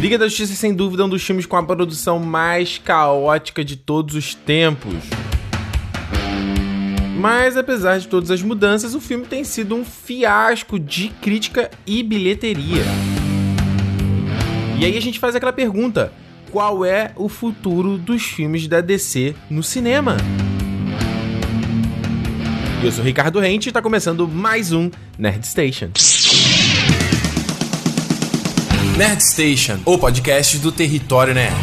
Liga da Justiça, sem dúvida, é um dos filmes com a produção mais caótica de todos os tempos. Mas apesar de todas as mudanças, o filme tem sido um fiasco de crítica e bilheteria. E aí a gente faz aquela pergunta: qual é o futuro dos filmes da DC no cinema? Eu sou Ricardo Rente e está começando mais um Nerd Station. Nerd Station, o podcast do Território Nerd.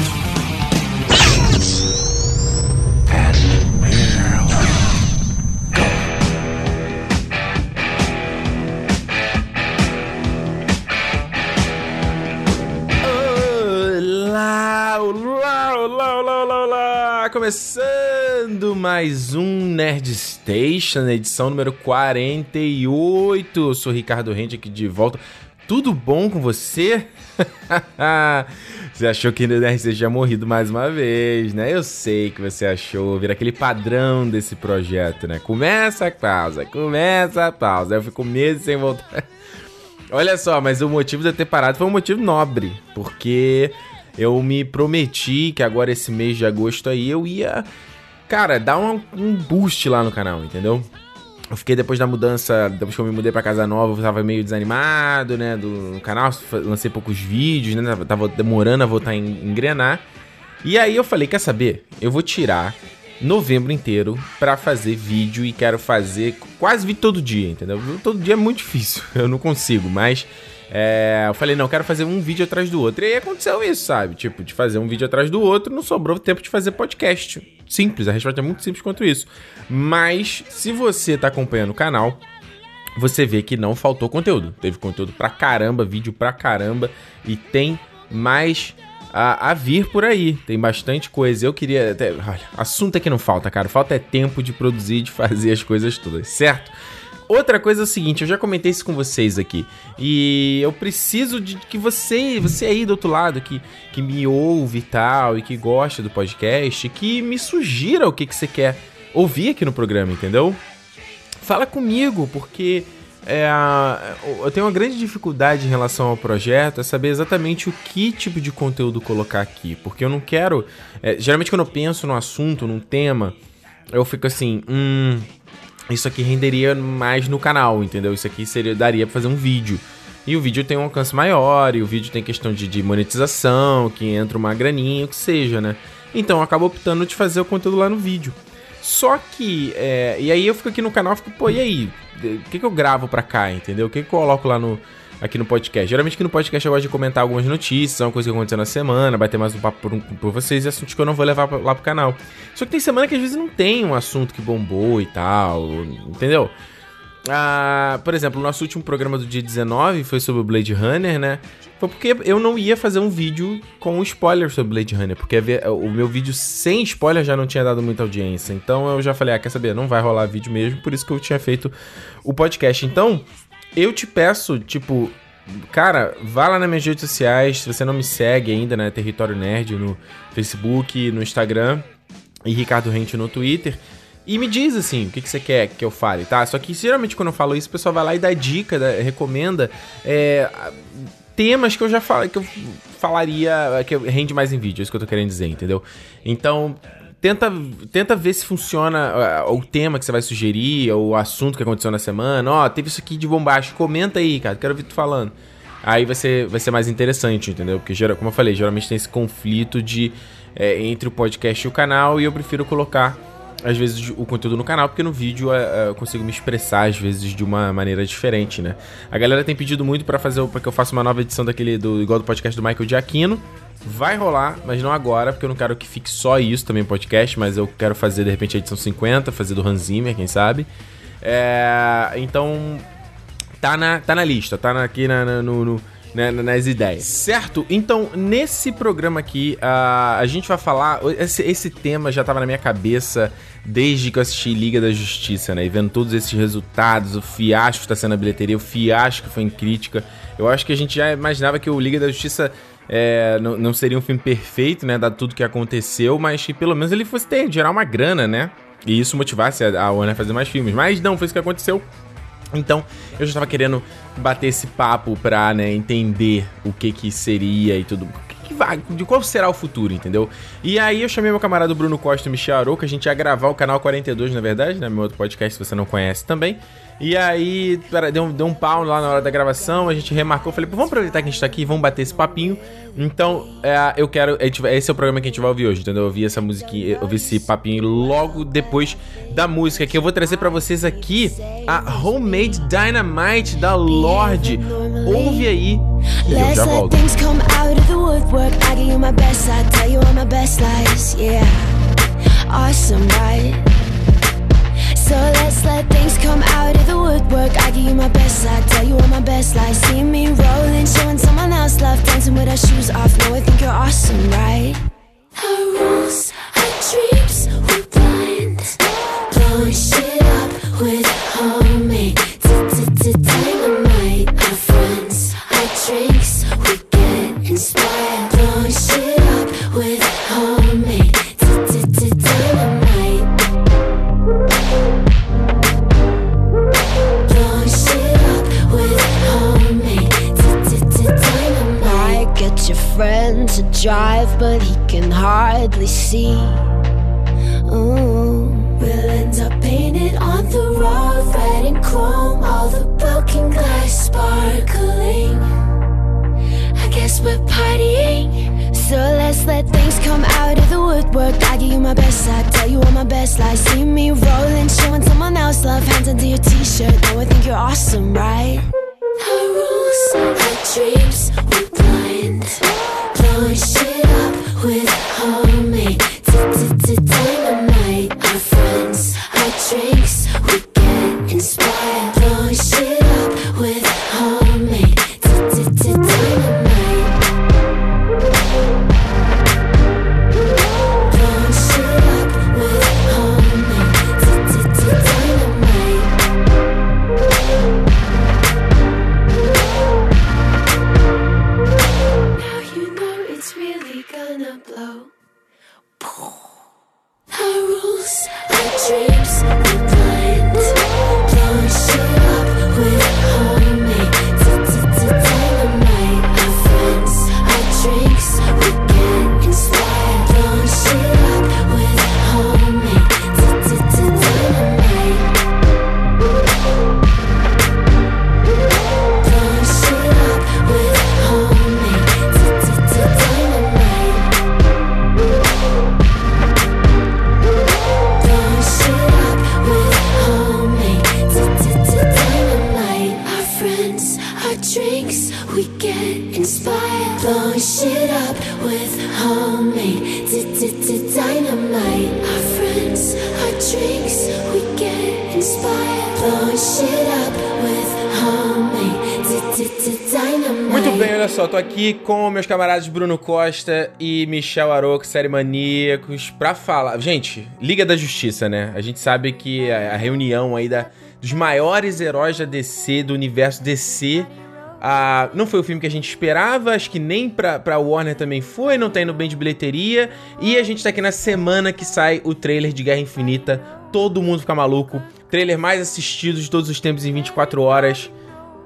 Olá, olá, olá, olá, olá! Começando mais um Nerd Station, edição número 48. Eu sou Ricardo Rente aqui de volta. Tudo bom com você? você achou que o NRC tinha morrido mais uma vez, né? Eu sei que você achou, vira aquele padrão desse projeto, né? Começa a pausa, começa a pausa. Eu fico meses sem voltar. Olha só, mas o motivo de eu ter parado foi um motivo nobre, porque eu me prometi que agora esse mês de agosto aí eu ia, cara, dar um, um boost lá no canal, entendeu? Eu fiquei depois da mudança, depois que eu me mudei pra casa nova, eu tava meio desanimado, né, do canal, lancei poucos vídeos, né, tava demorando a voltar a engrenar. E aí eu falei, quer saber? Eu vou tirar novembro inteiro para fazer vídeo e quero fazer quase vídeo todo dia, entendeu? Todo dia é muito difícil, eu não consigo, mas é, eu falei, não, quero fazer um vídeo atrás do outro. E aí aconteceu isso, sabe? Tipo, de fazer um vídeo atrás do outro, não sobrou tempo de fazer podcast. Simples, a resposta é muito simples quanto isso. Mas, se você tá acompanhando o canal, você vê que não faltou conteúdo. Teve conteúdo pra caramba, vídeo pra caramba, e tem mais a, a, vir por aí. Tem bastante coisa. Eu queria. Até, olha, assunto é que não falta, cara. Falta é tempo de produzir, de fazer as coisas todas, certo? Outra coisa é o seguinte, eu já comentei isso com vocês aqui. E eu preciso de que você, você aí do outro lado, que, que me ouve e tal, e que gosta do podcast, que me sugira o que, que você quer ouvir aqui no programa, entendeu? Fala comigo, porque é, eu tenho uma grande dificuldade em relação ao projeto, é saber exatamente o que tipo de conteúdo colocar aqui. Porque eu não quero. É, geralmente, quando eu penso num assunto, num tema, eu fico assim, hum isso aqui renderia mais no canal, entendeu? Isso aqui seria daria para fazer um vídeo. E o vídeo tem um alcance maior, e o vídeo tem questão de, de monetização, que entra uma graninha, o que seja, né? Então eu acabo optando de fazer o conteúdo lá no vídeo. Só que, é, e aí eu fico aqui no canal, fico, pô, e aí? O que, que eu gravo pra cá, entendeu? O que, que eu coloco lá no, aqui no podcast. Geralmente aqui no podcast eu gosto de comentar algumas notícias, uma coisa que aconteceu na semana, bater mais um papo por, por vocês e assuntos que eu não vou levar lá pro canal. Só que tem semana que às vezes não tem um assunto que bombou e tal, entendeu? Ah, por exemplo, o nosso último programa do dia 19 foi sobre o Blade Runner, né? Foi porque eu não ia fazer um vídeo com spoiler sobre Blade Runner, porque o meu vídeo sem spoiler já não tinha dado muita audiência. Então eu já falei, ah, quer saber? Não vai rolar vídeo mesmo, por isso que eu tinha feito o podcast. Então, eu te peço, tipo, cara, vá lá nas minhas redes sociais, se você não me segue ainda, né, Território Nerd no Facebook, no Instagram e Ricardo Rente no Twitter. E me diz assim, o que, que você quer que eu fale, tá? Só que geralmente quando eu falo isso, o pessoal vai lá e dá dica, dá, recomenda é, temas que eu já falei, que eu falaria, que rende mais em vídeo, é isso que eu tô querendo dizer, entendeu? Então, tenta, tenta ver se funciona uh, o tema que você vai sugerir, ou o assunto que aconteceu na semana. Ó, oh, teve isso aqui de bombástico, comenta aí, cara, quero ouvir tu falando. Aí vai ser, vai ser mais interessante, entendeu? Porque, como eu falei, geralmente tem esse conflito de é, entre o podcast e o canal, e eu prefiro colocar às vezes o conteúdo no canal, porque no vídeo é, é, eu consigo me expressar às vezes de uma maneira diferente, né? A galera tem pedido muito para fazer para que eu faça uma nova edição daquele do igual do podcast do Michael Giacchino. Vai rolar, mas não agora, porque eu não quero que fique só isso também podcast, mas eu quero fazer de repente a edição 50, fazer do Hans Zimmer, quem sabe. É, então tá na, tá na lista, tá na, aqui na, na no, no né, nas ideias. Certo? Então, nesse programa aqui, uh, a gente vai falar. Esse, esse tema já estava na minha cabeça desde que eu assisti Liga da Justiça, né? E vendo todos esses resultados, o fiasco que está sendo a bilheteria, o fiasco que foi em crítica. Eu acho que a gente já imaginava que o Liga da Justiça é, não, não, seria um filme perfeito, né? Dado tudo que aconteceu, mas que pelo menos ele fosse ter, gerar uma grana, né? E isso motivasse a, a Warner a fazer mais filmes. Mas não, foi isso que aconteceu. Então, eu já estava querendo bater esse papo pra, né, entender o que que seria e tudo. Que vai, de qual será o futuro, entendeu? E aí eu chamei meu camarada Bruno Costa e Michel Arouca, a gente ia gravar o canal 42, na verdade, né? Meu outro podcast, se você não conhece também. E aí, deu, deu um pau lá na hora da gravação, a gente remarcou, falei, vamos aproveitar que a gente tá aqui, vamos bater esse papinho. Então, é, eu quero. Esse é o programa que a gente vai ouvir hoje, entendeu? Eu ouvi essa musiquinha, eu ouvi esse papinho logo depois da música que eu vou trazer para vocês aqui a Homemade Dynamite da Lorde. Ouve aí e eu já volto. Awesome, right? So let's let things come out of the woodwork. I give you my best side, tell you all my best lies. See me rolling, showing someone else love. Dancing with our shoes off, know I think you're awesome, right? Our rules, our dreams, we're blind. Blowing shit up with drive, but he can hardly see. Ooh. We'll end up painted on the road, red and chrome, all the broken glass sparkling. I guess we're partying. So let's let things come out of the woodwork. I give you my best side, tell you all my best lies. See me rolling, showing someone else love. Hands under your t-shirt, Though I think you're awesome, right? Our rules, our dreams, we're blind Blowing shit up with homemade our drinks, we get inspired. Blowing shit up with homemade dynamite. Our friends, our drinks, we get inspired. Blowing shit up with homemade dynamite. Muito bem, olha só, tô aqui com meus camaradas Bruno Costa e Michel Aroco, série Maníacos, pra falar. Gente, Liga da Justiça, né? A gente sabe que a, reunião aí da, dos maiores heróis da DC, do universo DC. Ah, não foi o filme que a gente esperava, acho que nem pra, pra Warner também foi, não tá indo bem de bilheteria. E a gente tá aqui na semana que sai o trailer de Guerra Infinita. Todo mundo fica maluco. Trailer mais assistido de todos os tempos em 24 horas.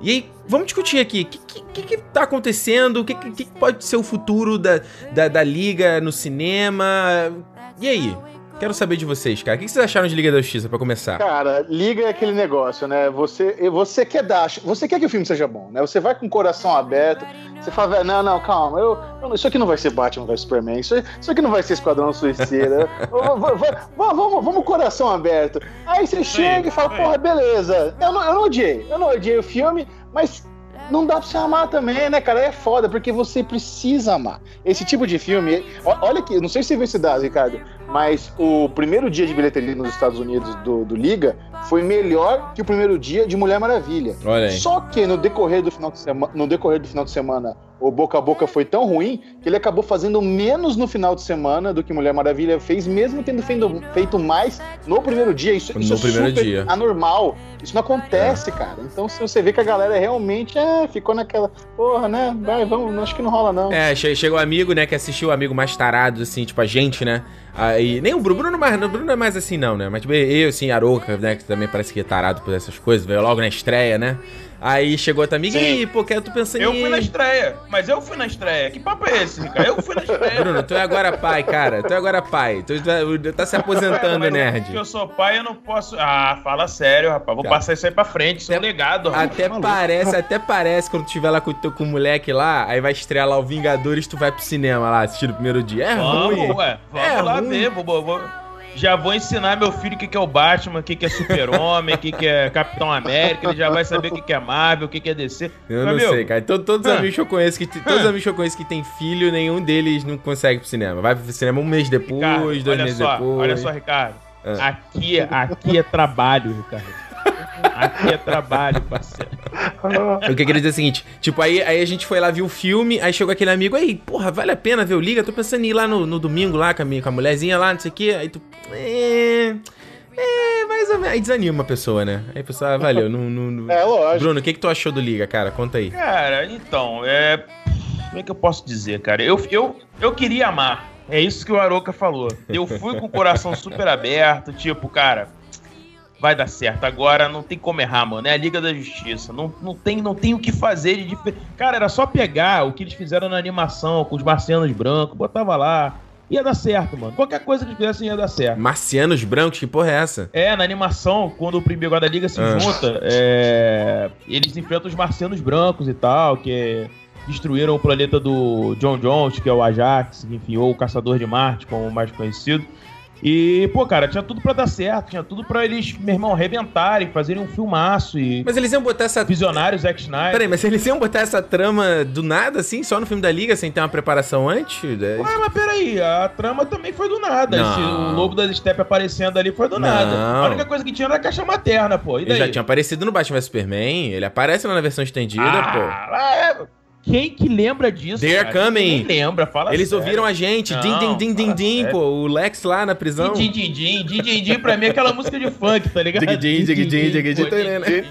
E aí, vamos discutir aqui. O que, que, que tá acontecendo? O que, que, que pode ser o futuro da, da, da Liga no cinema? E aí? Quero saber de vocês, cara. O que vocês acharam de Liga da Justiça, pra começar? Cara, Liga é aquele negócio, né? Você, você quer dar. Você quer que o filme seja bom, né? Você vai com o coração aberto. Você fala, não, não, calma. Eu, eu- isso aqui não vai ser Batman vs Superman. Isso, isso aqui não vai ser Esquadrão Suicida. vamos, vamos, vamos coração aberto. Aí você chega e fala, porra, beleza. Eu não, eu não odiei. Eu não odiei o filme, mas não dá pra você amar também, né, cara? É foda, porque você precisa amar. Esse tipo de filme. Olha aqui, não sei se você vê esse dado, Ricardo, mas o primeiro dia de bilheteria nos Estados Unidos do, do Liga foi melhor que o primeiro dia de Mulher Maravilha. Olha aí. Só que no decorrer do final de semana, no decorrer do final de semana o boca a boca foi tão ruim que ele acabou fazendo menos no final de semana do que Mulher Maravilha fez, mesmo tendo feito mais no primeiro dia. Isso, no isso é primeiro super dia. anormal. Isso não acontece, é. cara. Então, se você vê que a galera realmente é, ficou naquela, porra, né? Vai, vamos, acho que não rola, não. É, chegou o amigo, né, que assistiu o amigo mais tarado, assim, tipo, a gente, né? Aí, nem o Bruno, Bruno, mais, Bruno é mais assim, não, né? Mas tipo, eu, assim, Aroca, né, que também parece que é tarado por essas coisas, veio logo na estreia, né? Aí chegou outra amiga e, pô, que eu tô pensando Eu fui na estreia, mas eu fui na estreia. Que papo é esse, cara? Eu fui na estreia. Bruno, tu é agora pai, cara. Tu é agora pai. Tu tá, tá se aposentando, é, nerd. Porque eu sou pai, eu não posso. Ah, fala sério, rapaz. Vou cara, passar isso aí pra frente. Isso é um legado, rapaz. Até tá parece, até parece quando tu estiver lá com, com o moleque lá, aí vai estrear lá o Vingadores, tu vai pro cinema lá assistir o primeiro dia. É vamos, ruim. Ué, vamos é lá ruim. ver, vou, vou, já vou ensinar meu filho o que, que é o Batman, o que, que é Super-Homem, o que, que é Capitão América, ele já vai saber o que, que é Marvel, o que, que é DC. Eu Mas, não meu, sei, cara. Todos, todos os amigos que eu conheço que todos os amigos que eu conheço que tem filho, nenhum deles não consegue ir pro cinema. Vai pro cinema um mês depois, Ricardo, dois meses só, depois. Olha só, Ricardo. Ah. Aqui, aqui é trabalho, Ricardo. Aqui é trabalho, parceiro. Eu queria dizer o seguinte, tipo, aí, aí a gente foi lá ver o filme, aí chegou aquele amigo, aí, porra, vale a pena ver o Liga? Tô pensando em ir lá no, no domingo lá com a, minha, com a mulherzinha lá, não sei o quê. Aí tu. É. É, mais ou menos. Aí desanima a pessoa, né? Aí a pessoa, ah, valeu. Não, não, não... É, lógico. Bruno, o que, que tu achou do Liga, cara? Conta aí. Cara, então, é. Como é que eu posso dizer, cara? Eu, eu, eu queria amar. É isso que o Aroca falou. Eu fui com o coração super aberto, tipo, cara, vai dar certo. Agora não tem como errar, mano. É a Liga da Justiça. Não, não, tem, não tem o que fazer de diferente. Cara, era só pegar o que eles fizeram na animação com os marcianos brancos, botava lá. Ia dar certo, mano. Qualquer coisa que eles fizessem ia dar certo. Marcianos brancos? Que porra é essa? É, na animação, quando o primeiro Guarda-Liga se ah. junta, é... eles enfrentam os marcianos brancos e tal, que destruíram o planeta do John Jones, que é o Ajax, enfim, ou o Caçador de Marte, como mais conhecido. E, pô, cara, tinha tudo para dar certo, tinha tudo para eles, meu irmão, arrebentarem, fazerem um filmaço e. Mas eles iam botar essa. Visionários Zack Snyder. Peraí, mas eles iam botar essa trama do nada, assim, só no filme da Liga, sem ter uma preparação antes? Ué, mas peraí, a trama também foi do nada. Esse, o Lobo da Steppe aparecendo ali foi do Não. nada. A única coisa que tinha era a caixa materna, pô. Ele já tinha aparecido no Batman vs Superman, ele aparece lá na versão estendida, ah, pô. É. Quem que lembra disso? They're cara? coming. Quem lembra, fala Eles sério. ouviram a gente. Não, din, din, din, din, din, pô. O Lex lá na prisão. Din, din, din, din, din, din, pra mim é aquela música de funk, tá ligado? Dig, din, dig, din, dig, din,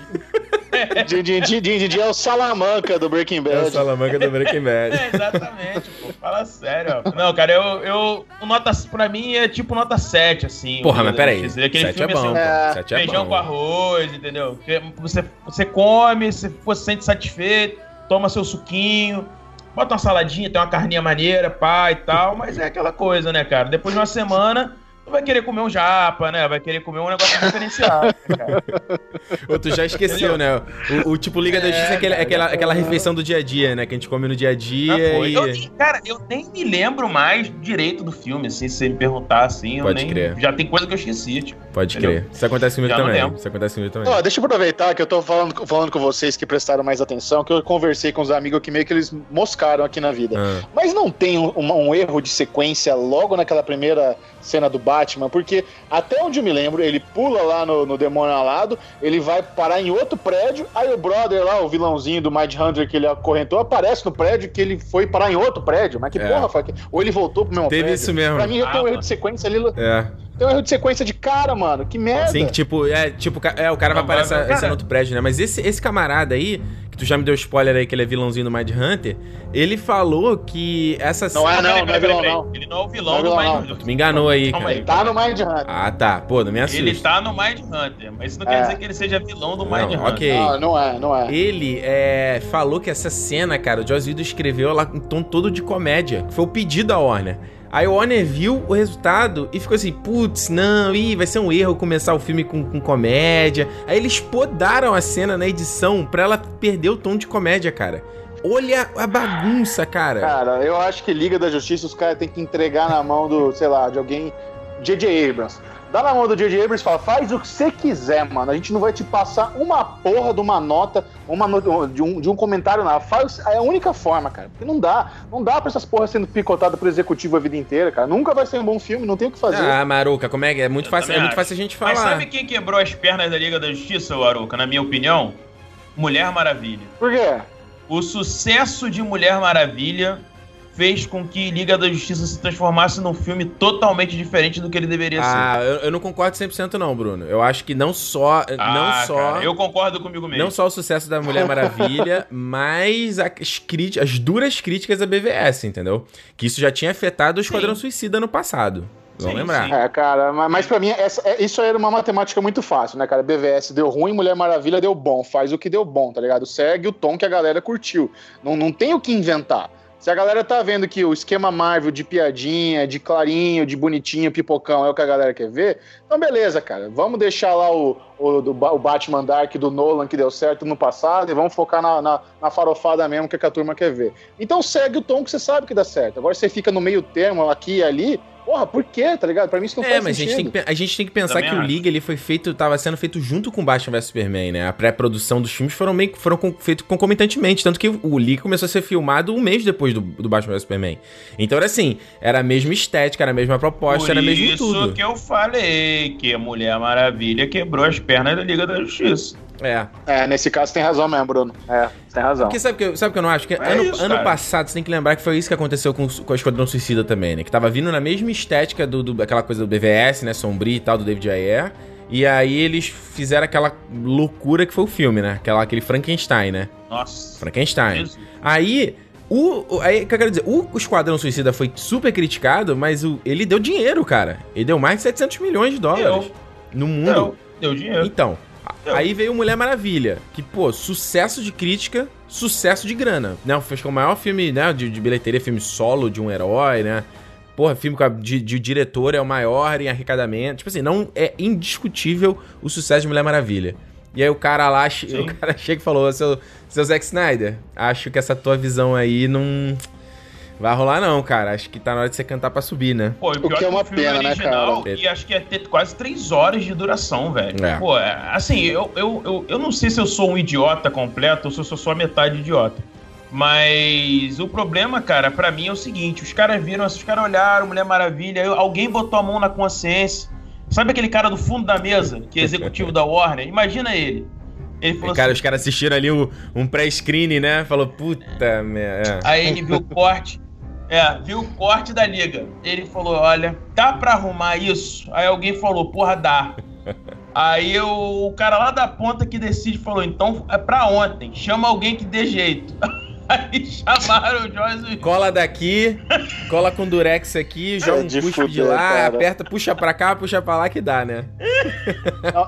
Din, din, din, din, din é o Salamanca do Breaking Bad. É o Salamanca do Breaking Bad. é, exatamente, pô. Fala sério, ó. Não, cara, eu, eu... Nota, pra mim é tipo nota 7, assim. Porra, mas peraí. Aquele 7 é bom, assim, é. 7 é feijão bom. com arroz, entendeu? Você, você come, você se sente satisfeito, toma seu suquinho bota uma saladinha, tem uma carninha maneira, pá e tal, mas é aquela coisa, né, cara? Depois de uma semana, vai querer comer um japa, né? Vai querer comer um negócio diferenciado, cara? Ou tu já esqueceu, né? O, o, tipo Liga da Justiça é, aquele, aquela, aquela refeição do dia a dia, né? Que a gente come no dia a dia ah, e... Eu, cara, eu nem me lembro mais direito do filme, assim, se você me perguntar, assim, Pode nem... crer. Já tem coisa que eu esqueci, tipo. Pode entendeu? crer. Isso acontece comigo já também. Isso acontece comigo também. Ó, deixa eu aproveitar que eu tô falando, falando com vocês que prestaram mais atenção, que eu conversei com os amigos que meio que eles moscaram aqui na vida. Ah. Mas não tem um, um erro de sequência logo naquela primeira cena do Batman, porque até onde eu me lembro, ele pula lá no, no demônio alado, ele vai parar em outro prédio, aí o brother lá, o vilãozinho do Mind Hunter que ele acorrentou, aparece no prédio que ele foi parar em outro prédio. Mas que é. porra, foi Ou ele voltou pro mesmo Teve prédio. isso mesmo. Pra mim, ah, tem um erro de sequência ali. É. Tem um erro de sequência de cara, mano. Que merda. Sim, tipo, é, tipo, é, o cara vai aparecer esse, no outro prédio, né? Mas esse, esse camarada aí, tu já me deu spoiler aí que ele é vilãozinho do Mind Hunter, ele falou que essa Não é não, não é vilão não. Ele não é o vilão do Mind Hunter. Tu me enganou aí, cara. Ele tá no Mind Hunter. Ah, tá. Pô, não me assusta. Ele tá no Mind Hunter, mas isso não quer é. dizer que ele seja vilão do Mind Hunter. Ok. Não, não é, não é. Ele é, falou que essa cena, cara, o Joss Whedon escreveu ela em tom todo de comédia. Foi o pedido da Warner. Aí o Warner viu o resultado e ficou assim, putz, não, ih, vai ser um erro começar o filme com, com comédia. Aí eles podaram a cena na edição pra ela perder o tom de comédia, cara. Olha a bagunça, cara. Cara, eu acho que Liga da Justiça os caras têm que entregar na mão do, sei lá, de alguém. J.J. Abrams. Dá na mão do J.J. Abrams e fala, faz o que você quiser, mano. A gente não vai te passar uma porra de uma nota, uma de, um, de um comentário, nada. Faz, é a única forma, cara. Porque não dá. Não dá pra essas porras sendo picotadas pro executivo a vida inteira, cara. Nunca vai ser um bom filme, não tem o que fazer. Ah, Maruca, como é que é? Muito fácil, é muito fácil a gente falar. Mas sabe quem quebrou as pernas da Liga da Justiça, Aruca, na minha opinião? Mulher Maravilha. Por quê? o sucesso de Mulher Maravilha fez com que Liga da Justiça se transformasse num filme totalmente diferente do que ele deveria Ah, ser. eu, eu não concordo 100% não, Bruno. Eu acho que não só... Ah, não só... cara, eu concordo comigo mesmo. Não só o sucesso da Mulher Maravilha, mas as, críticas, as duras críticas da BVS, entendeu? Que isso já tinha afetado o Esquadrão Sim. Suicida no passado. Vamos Sim, lembrar. sim. É, cara, mas, mas pra mim, essa- é- isso aí era uma matemática muito fácil, né, cara? BVS deu ruim, Mulher Maravilha deu bom. Faz o que deu bom, tá ligado? Segue o tom que a galera curtiu. Não, não tem o que inventar. Se a galera tá vendo que o esquema Marvel de piadinha, de clarinho, de bonitinho, pipocão é o que a galera quer ver, então beleza, cara. Vamos deixar lá o, o, do o Batman Dark do Nolan que deu certo no passado e vamos focar na, na, na farofada mesmo que a turma quer ver. Então segue o tom que você sabe que dá certo. Agora você fica no meio termo, aqui e ali. Porra, por quê, tá ligado? Pra mim isso não É, faz mas a gente, tem sentido. que, a gente tem que pensar Também que o acho. Liga ele foi feito, tava sendo feito junto com Batman vs Superman, né? A pré-produção dos filmes foram meio que foram com, feito concomitantemente, tanto que o Liga começou a ser filmado um mês depois do, do Batman vs Superman. Então era assim, era a mesma estética, era a mesma proposta, Por era mesmo isso tudo. que eu falei que a Mulher Maravilha quebrou as pernas da Liga da Justiça. É. É, nesse caso tem razão mesmo, Bruno. É, tem razão. Porque sabe o que, eu- sabe o que eu não acho? Que É ano, isso, ano passado, você tem que lembrar que foi isso que aconteceu com, com a Esquadrão Suicida também, né? Que tava vindo na mesma estética do, do- aquela coisa do BVS, né? Sombrio e tal, do David Ayer. E aí eles fizeram aquela loucura que foi o filme, né? Aquela, aquele Frankenstein, né? Nossa. Frankenstein. Jesus. Aí, o, o- aí, o que eu quero dizer? O, o Esquadrão Suicida foi super criticado, mas o, ele deu dinheiro, cara. Ele deu mais de 700 milhões de dólares no mundo. Deu, deu dinheiro. Então, Deu. aí veio Mulher Maravilha, que, pô, sucesso de crítica, sucesso de grana. Né? Foi acho que é o maior filme né, de, de bilheteria, filme solo de um herói, né? Porra, filme de, de diretor é o maior em arrecadamento. Tipo assim, não é indiscutível o sucesso de Mulher Maravilha. E aí o cara lá, Sim. o cara chega e falou, seu, seu Zack Snyder, acho que essa tua visão aí não vai rolar não, cara. Acho que tá na hora de você cantar pra subir, né? Pô, e O que é uma pena, né, original, cara? E acho que ia ter quase três horas de duração, velho. É. Pô, é, assim, eu, eu, eu, eu não sei se eu sou um idiota completo ou se eu sou só metade idiota. Mas o problema, cara, pra mim é o seguinte: os caras viram, os caras olharam, Mulher Maravilha, alguém botou a mão na consciência. Sabe aquele cara do fundo da mesa, que é executivo da Warner? Imagina ele. Ele falou Cara, assim, os caras assistiram ali o- um pré-screen, né? Falou, puta merda. Aí ele viu o corte. É, viu o corte da liga. Ele falou: olha, dá pra arrumar isso? Aí alguém falou, porra, dá. Aí o, o cara lá da ponta que decide falou: então é pra ontem, chama alguém que dê jeito. Aí chamaram o Joyce Cola daqui, cola com durex aqui, joga um de cuspe de lá, cara. aperta, puxa pra cá, puxa pra lá que dá, né?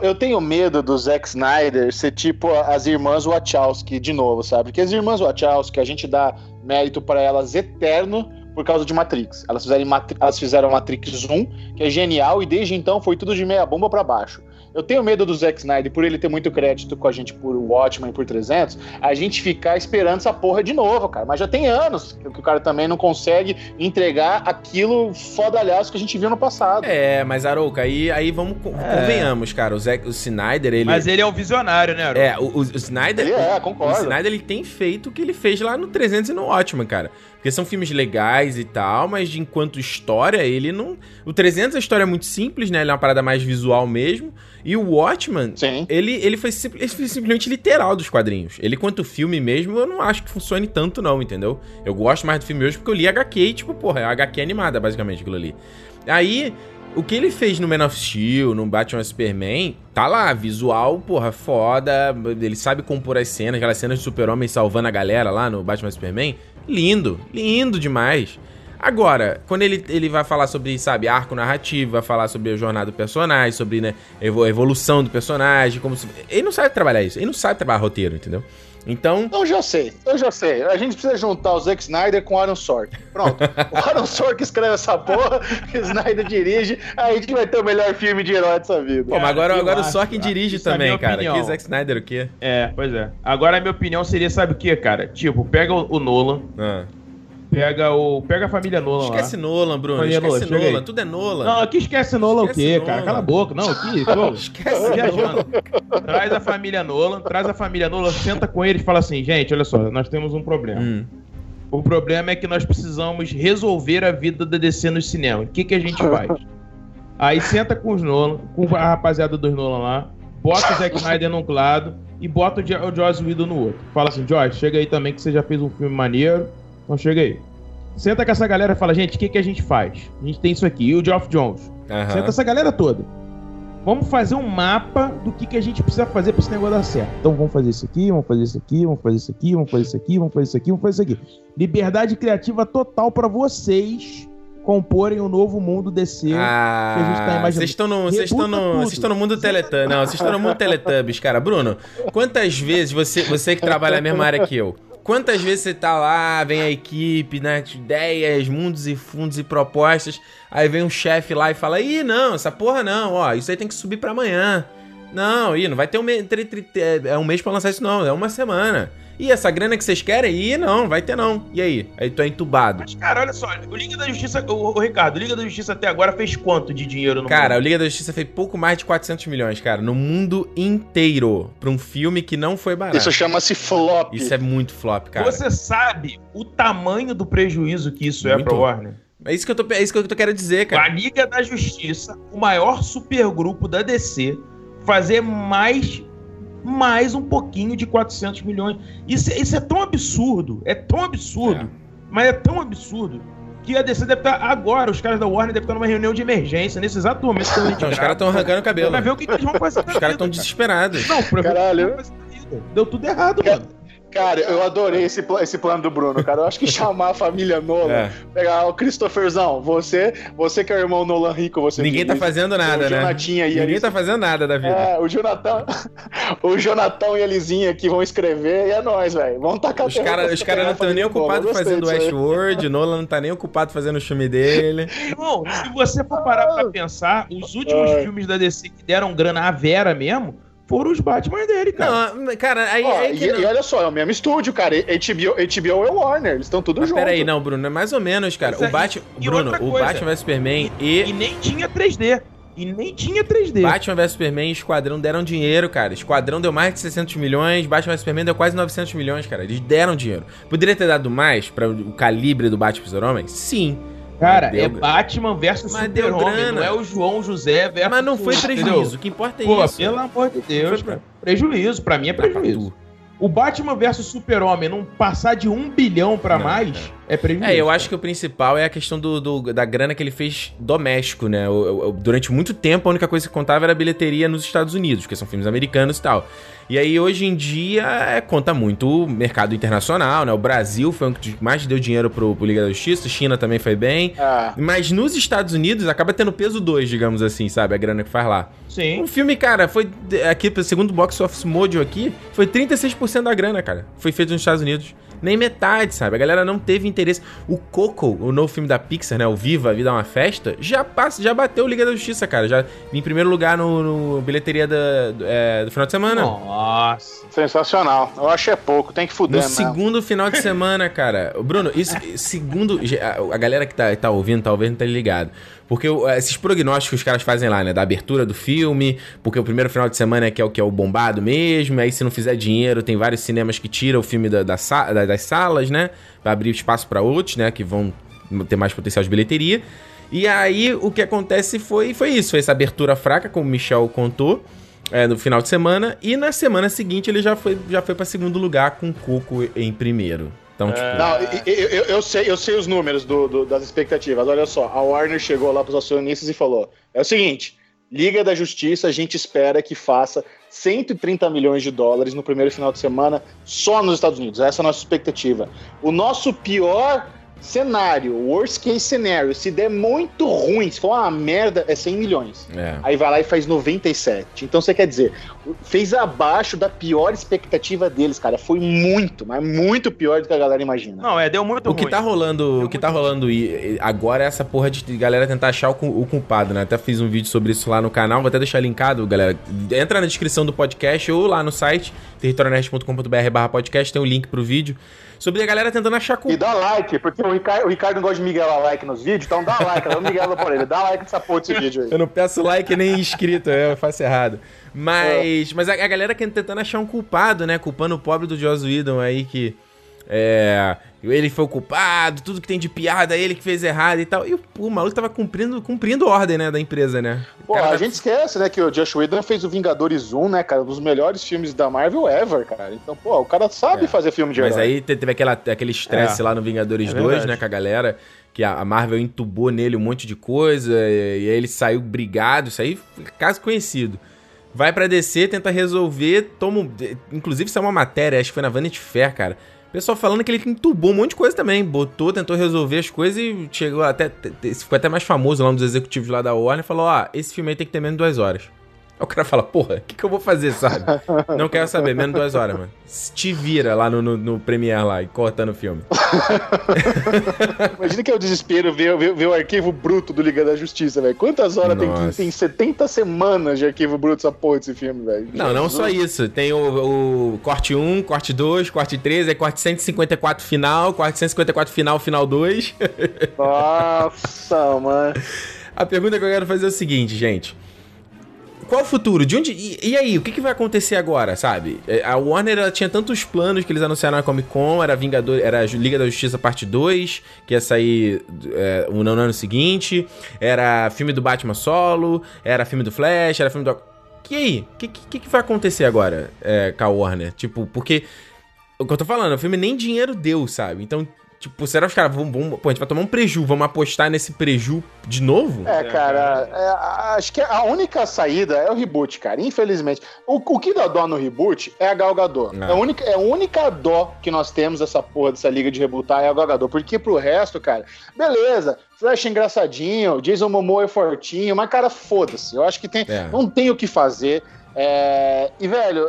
Eu tenho medo do Zack Snyder ser tipo as irmãs Wachowski de novo, sabe? Porque as irmãs Wachowski, a gente dá mérito pra elas eterno por causa de Matrix. Elas fizeram, Matri- elas fizeram Matrix 1, que é genial, e desde então foi tudo de meia bomba pra baixo. Eu tenho medo do Zack Snyder, por ele ter muito crédito com a gente por Watchmen e por 300, a gente ficar esperando essa porra de novo, cara. Mas já tem anos que o cara também não consegue entregar aquilo fodalhaço que a gente viu no passado. É, mas Arouca, aí, aí vamos, con- convenhamos, cara. O, Zack, o Snyder, ele. Mas ele é um visionário, né, Aaron? É, o, o- o Snyder. Ele é, concordo. O Snyder ele tem feito o que ele fez lá no 300 e no Ótimo, cara. Porque são filmes legais e tal, mas de enquanto história, ele não. O 300 a história é muito simples, né? Ele é uma parada mais visual mesmo. E o Watchman, Sim. ele, ele, foi, ele foi simplesmente literal dos quadrinhos. Ele, quanto filme mesmo, eu não acho que funcione tanto, não, entendeu? Eu gosto mais do filme hoje porque eu li HQ e, tipo, porra, é HQ animada, basicamente, aquilo ali. Aí, o que ele fez no Man of Steel, no Batman Superman, tá lá, visual, porra, foda. Ele sabe compor as cenas, aquelas cenas de super-homem salvando a galera lá no Batman Superman. Lindo, lindo demais. Agora, quando ele, ele vai falar sobre, sabe, arco narrativo, vai falar sobre a jornada do personagem, sobre, né, evolução do personagem, como se... Ele não sabe trabalhar isso, ele não sabe trabalhar roteiro, entendeu? Então, Eu já sei, eu já sei. A gente precisa juntar o Zack Snyder com o Aaron Sorkin. Pronto. o Aaron Sorkin escreve essa porra, o Snyder dirige, aí a gente vai ter o melhor filme de herói dessa vida. pô, mas agora, eu agora o acho, Sorkin cara. dirige Isso é também, minha cara. Que Zack Snyder o quê? É, pois é. Agora a minha opinião seria, sabe o que, cara? Tipo, pega o, o Nolan, Ah. Pega o. Pega a família Nolan Esquece lá. Nolan, Bruno. Olha, Esquece Nolan, Nolan. Tudo é Nolan. Não, aqui esquece Nolan Esquece o quê, Nolan. cara? Cala a boca. Não, aqui, tô Esquece viajando. Traz a família Nolan, traz a família Nolan, senta com eles e fala assim, gente, olha só, nós temos um problema. Hum. O problema é que nós precisamos resolver a vida da DC no cinema. O que, que a gente faz? Aí senta com os Nolan, com a rapaziada dos Nolan lá, bota o Zack Snyder num lado, e bota o Joss Whedon no outro. Fala assim, Joss, chega aí também que você já fez um filme maneiro, então chega aí. Senta com essa galera e fala, gente, o que, que a gente faz? A gente tem isso aqui. E o Geoff Jones? Aham. Senta essa galera toda. Vamos fazer um mapa do que, que a gente precisa fazer pra esse negócio dar certo. Então vamos fazer isso aqui, vamos fazer isso aqui, vamos fazer isso aqui, vamos fazer isso aqui, vamos fazer isso aqui, vamos fazer isso aqui. Liberdade criativa total pra vocês comporem o novo mundo DC. Ah, que a gente tá imaginando. vocês estão no, vocês estão no, vocês estão no mundo Teletubbies. Não, vocês estão no mundo Teletubbies, cara. Bruno, quantas vezes você, você que trabalha na mesma área que eu, quantas vezes você tá lá, vem a equipe, né, de ideias, mundos e fundos e propostas, aí vem um chefe lá e fala: "Ih, não, essa porra não, ó, isso aí tem que subir pra amanhã". Não, ih, não vai ter um é é um mês pra lançar isso não, é uma semana. E essa grana que vocês querem? Ih, não, vai ter não. E aí? Aí tu é entubado. Mas, cara, olha só, o Liga da Justiça, o, o Ricardo, o Liga da Justiça até agora fez quanto de dinheiro no Cara, o mundo? Liga da Justiça fez pouco mais de 400 milhões, cara, no mundo inteiro, pra um filme que não foi barato. Isso chama-se flop. Isso é muito flop, cara. Você sabe o tamanho do prejuízo que isso é Muito. pra Warner? É isso que eu tô, é isso que eu tô querendo dizer, A cara. Liga da Justiça, o maior supergrupo da DC, fazer mais mais um pouquinho de 400 milhões. Isso, isso é tão absurdo, é tão absurdo, É. mas é tão absurdo que a DC deve estar agora, os caras da Warner devem estar numa reunião de emergência nesse exato momento. que a gente Não, os caras estão arrancando o cabelo. Pra ver o que, que eles vão fazer. Os caras estão desesperados. Não, pra Caralho. Deu tudo errado, Cara, mano. Cara, eu adorei esse, esse plano do Bruno, cara. Eu acho que chamar a família Nolan, É. pegar o Christopherzão, você, você que é o irmão Nolan rico, você Ninguém tá fazendo nada, o né? Jonatinha e Ninguém tá fazendo nada da vida. É, o Jonathan, o Jonathan e a Lizinha aqui vão escrever e é nóis, velho. Vamos tacar Os caras os cara não estão nem ocupados fazendo Westworld, Nolan não tá nem ocupado fazendo o filme dele. Irmão, se você for parar pra pensar, os últimos Ai. filmes da DC que deram grana à Vera mesmo foram os Batman dele, cara. Não, cara, aí, Ó, aí que e, não. e olha só, é o mesmo estúdio, cara. HBO, HBO é Warner, eles estão tudo junto. peraí, não, Bruno, é mais ou menos, cara. Mas O é- Batman. Bruno, outra o. Batman vs Superman E e. nem tinha 3D. E nem tinha 3D. Batman vs Superman e Esquadrão deram dinheiro, cara. Esquadrão deu mais de 600 milhões, Batman vs Superman deu quase 900 milhões, cara. Eles deram dinheiro. Poderia ter dado mais pra o calibre do Batman vs Super-Homem? Sim. Cara, é Batman versus Super-Homem, não é o João José versus... Mas não foi entendeu? prejuízo. O que importa é Pô, isso. pelo amor de Deus, cara. Prejuízo, pra mim é pra prejuízo. O Batman versus Super-Homem não passar de um bilhão pra Não, mais é, prejuízo. É, eu acho que o principal é a questão do, do- da grana que ele fez doméstico, né? O- o- durante muito tempo, a única coisa que contava era a bilheteria nos Estados Unidos, porque são filmes americanos e tal. E aí, hoje em dia, é, conta muito o mercado internacional, né? O Brasil foi o que mais deu dinheiro pro, pro Liga da Justiça, China também foi bem. Ah, Mas nos Estados Unidos, acaba tendo peso 2, digamos assim, sabe? A grana que faz lá. Sim. Um filme, cara, foi. Aqui, segundo o Box Office Mojo aqui, foi 36% da grana, cara. Foi feito nos Estados Unidos. Nem metade, sabe? A galera não teve interesse. O Coco, o novo filme da Pixar, né? O Viva, A Vida é uma Festa, já, passa, já bateu o Liga da Justiça, cara. Já em primeiro lugar no, no bilheteria da- do, é, do final de semana. Nossa. sensacional. Eu acho que é pouco, tem que fuder No mesmo. segundo final de semana, cara. Bruno, isso, segundo. A, a galera que tá, tá ouvindo, talvez não tá ligado. Porque o- esses prognósticos que os caras fazem lá, né? Da abertura do filme, porque o primeiro final de semana é que é o que é o bombado mesmo. Aí, se não fizer dinheiro, tem vários cinemas que tiram o filme da, da das salas, né? Pra abrir espaço pra outros, né? Que vão ter mais potencial de bilheteria. E aí, o que acontece foi, foi isso. Foi essa abertura fraca, como o Michel contou é, no final de semana. E na semana seguinte ele já foi, já foi para segundo lugar com Coco em primeiro. Então, tipo. Não, e- e- eu, eu sei, eu sei os números do- do- das expectativas. Olha só, a Warner chegou lá para os acionistas e falou: é o seguinte, Liga da Justiça, a gente espera que faça 130 milhões de dólares no primeiro final de semana só nos Estados Unidos. Essa é a nossa expectativa. O nosso pior cenário, worst case scenario, se der muito ruim, se for uma merda, é 100 milhões. É. Aí vai lá e faz 97. Então você quer dizer, fez abaixo da pior expectativa deles, cara. Foi muito, mas muito pior do que a galera imagina. Não, é, deu muito O que ruim. tá rolando, É o que muito tá rolando e- e agora é essa porra de galera tentar achar o, o culpado, né? Até fiz um vídeo sobre isso lá no canal, vou até deixar linkado, galera. Entra na descrição do podcast ou lá no site territorionerd.com.br barra podcast, tem o link pro vídeo. Sobre a galera tentando achar E culpado. dá like, porque o Ricardo, o Ricardo não gosta de Miguel like nos vídeos, então dá like, dá Miguel por ele, dá like nessa porra desse vídeo aí. Eu não peço like nem inscrito, eu faço errado. Mas, mas a, a galera que tentando achar um culpado, né? Culpando o pobre do Joss Whedon aí que É, ele foi o culpado, tudo que tem de piada, ele que fez errado e tal. E o, o maluco tava cumprindo, cumprindo ordem, né, da empresa, né? Pô, Cara, a tá- gente esquece, né, que o Josh Whedon fez o Vingadores 1, né, cara, um dos melhores filmes da Marvel ever, cara. Então, pô, o cara sabe É. fazer filme de Mas herói. aí te- teve aquela, aquele estresse É. lá no Vingadores É 2, verdade. né, com a galera, que a Marvel entubou nele um monte de coisa, e, e aí ele saiu brigado, isso aí caso conhecido. Vai pra DC, tenta resolver, toma. Inclusive, isso é uma matéria, acho que foi na Vanity Fair, cara. O pessoal falando que ele entubou um monte de coisa também. Botou, tentou resolver as coisas e chegou até. Ficou até mais famoso lá um dos executivos lá da Warner. Falou: Ó, esse filme aí tem que ter menos de duas horas. O cara fala: Porra, o que, que eu vou fazer, sabe? Não quero saber, menos duas horas, mano. Te vira lá no, no, no Premiere lá e cortando o filme. Imagina que é o desespero ver, ver, ver o arquivo bruto do Liga da Justiça, velho. Quantas horas tem, Nossa. tem 70 semanas de arquivo bruto essa porra desse filme, velho? Não, não só isso. Tem o, o corte 1, corte 2, corte 3, aí corte 154 final, corte 154 final, final 2. Nossa, mano. A pergunta que eu quero fazer é o seguinte, gente. Qual o futuro? De onde. E, e aí, o que, que vai acontecer agora, sabe? É, A Warner ela tinha tantos planos que eles anunciaram na Comic Con, era Vingador, era Liga da Justiça parte 2, que ia sair é, no ano seguinte, era filme do Batman solo, era filme do Flash, era filme do. E aí? O que, que, que vai acontecer agora é, com a Warner? Tipo, porque. O que eu tô falando, o filme nem dinheiro deu, sabe? Então, tipo, será que os caras vão, vão. Pô, a gente vai tomar um preju, vamos apostar nesse preju de novo? É, cara, é, acho que a única saída é o reboot, cara. Infelizmente. O, o que dá dó no reboot é a Gal Gadot. Ah. É, a única, é a única dó que nós temos dessa porra dessa liga de rebootar é a Gal Gadot. Porque pro resto, cara, beleza. Flash é engraçadinho, Jason Momoa é fortinho, mas, cara, foda-se. Eu acho que tem, É. não tem o que fazer. É, e, velho,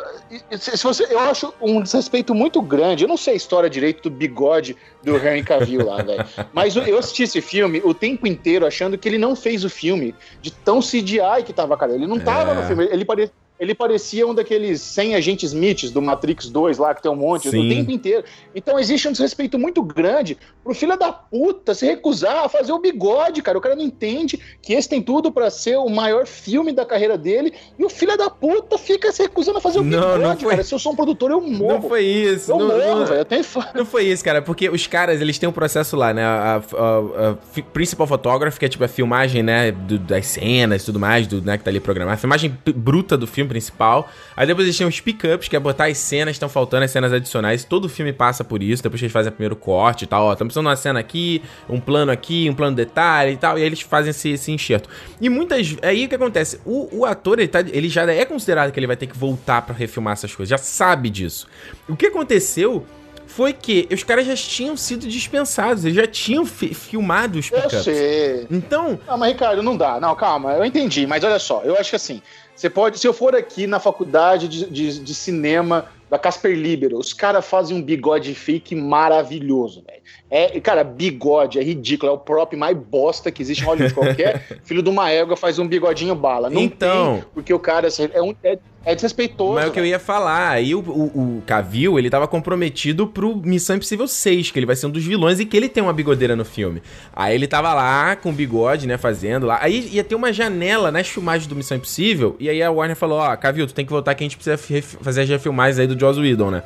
se, você, eu acho um desrespeito muito grande. Eu não sei a história direito do bigode do Henry Cavill lá, velho. Mas eu assisti esse filme o tempo inteiro achando que ele não fez o filme de tão CGI que tava, cara. Ele não tava É. no filme. Ele, pare, ele parecia um daqueles 100 agentes Smiths do Matrix 2 lá, que tem um monte, Sim. o tempo inteiro. Então existe um desrespeito muito grande pro filho da puta se recusar a fazer o bigode, cara. O cara não entende que esse tem tudo pra ser o maior filme da carreira dele e o filho da puta fica se recusando a fazer o Não, bigode, não foi- cara. Se eu sou um produtor, eu morro. Não foi isso. Eu não, morro, não- velho. Eu tenho. Não foi isso, cara, porque os caras, eles têm um processo lá, né? A, a- a- a principal photography, que é tipo a filmagem, né? do- das cenas e tudo mais, do, né, que tá ali programado. A filmagem bruta do filme principal. Aí depois eles têm os pick-ups, que é botar as cenas que estão faltando, as cenas adicionais. Todo filme passa por isso. Depois que eles fazem o primeiro corte e tal. Ó, estamos precisando de uma cena aqui, um plano aqui, um plano detalhe e tal. E aí eles fazem esse, esse enxerto. E muitas. Aí o que acontece? O, o ator, ele, tá, ele já é considerado que ele vai ter que voltar pra refilmar essas coisas. Já sabe disso. O que aconteceu foi que os caras já tinham sido dispensados, eles já tinham fi- filmado os Eu pickups. sei. Então, Não, mas Ricardo, não dá. Não, calma, eu entendi, mas olha só, eu acho que assim, você pode, se eu for aqui na faculdade de, de, de cinema da Casper Libero, os caras fazem um bigode fake maravilhoso, velho. É, cara, bigode é ridículo, é o prop mais bosta que existe em Hollywood. Qualquer filho de uma égua faz um bigodinho bala. Não Então. tem, porque o cara assim, é, um, é, é desrespeitoso. mas é o que eu ia falar, aí o, o, o Cavill, ele tava comprometido pro Missão Impossível 6, que ele vai ser um dos vilões e que ele tem uma bigodeira no filme. Aí ele tava lá com o bigode, né, fazendo lá. Aí ia ter uma janela nas filmagens do Missão Impossível, e aí a Warner falou, ó, Cavill, tu tem que voltar que a gente precisa fazer as refilmagens aí do Joss Whedon, né?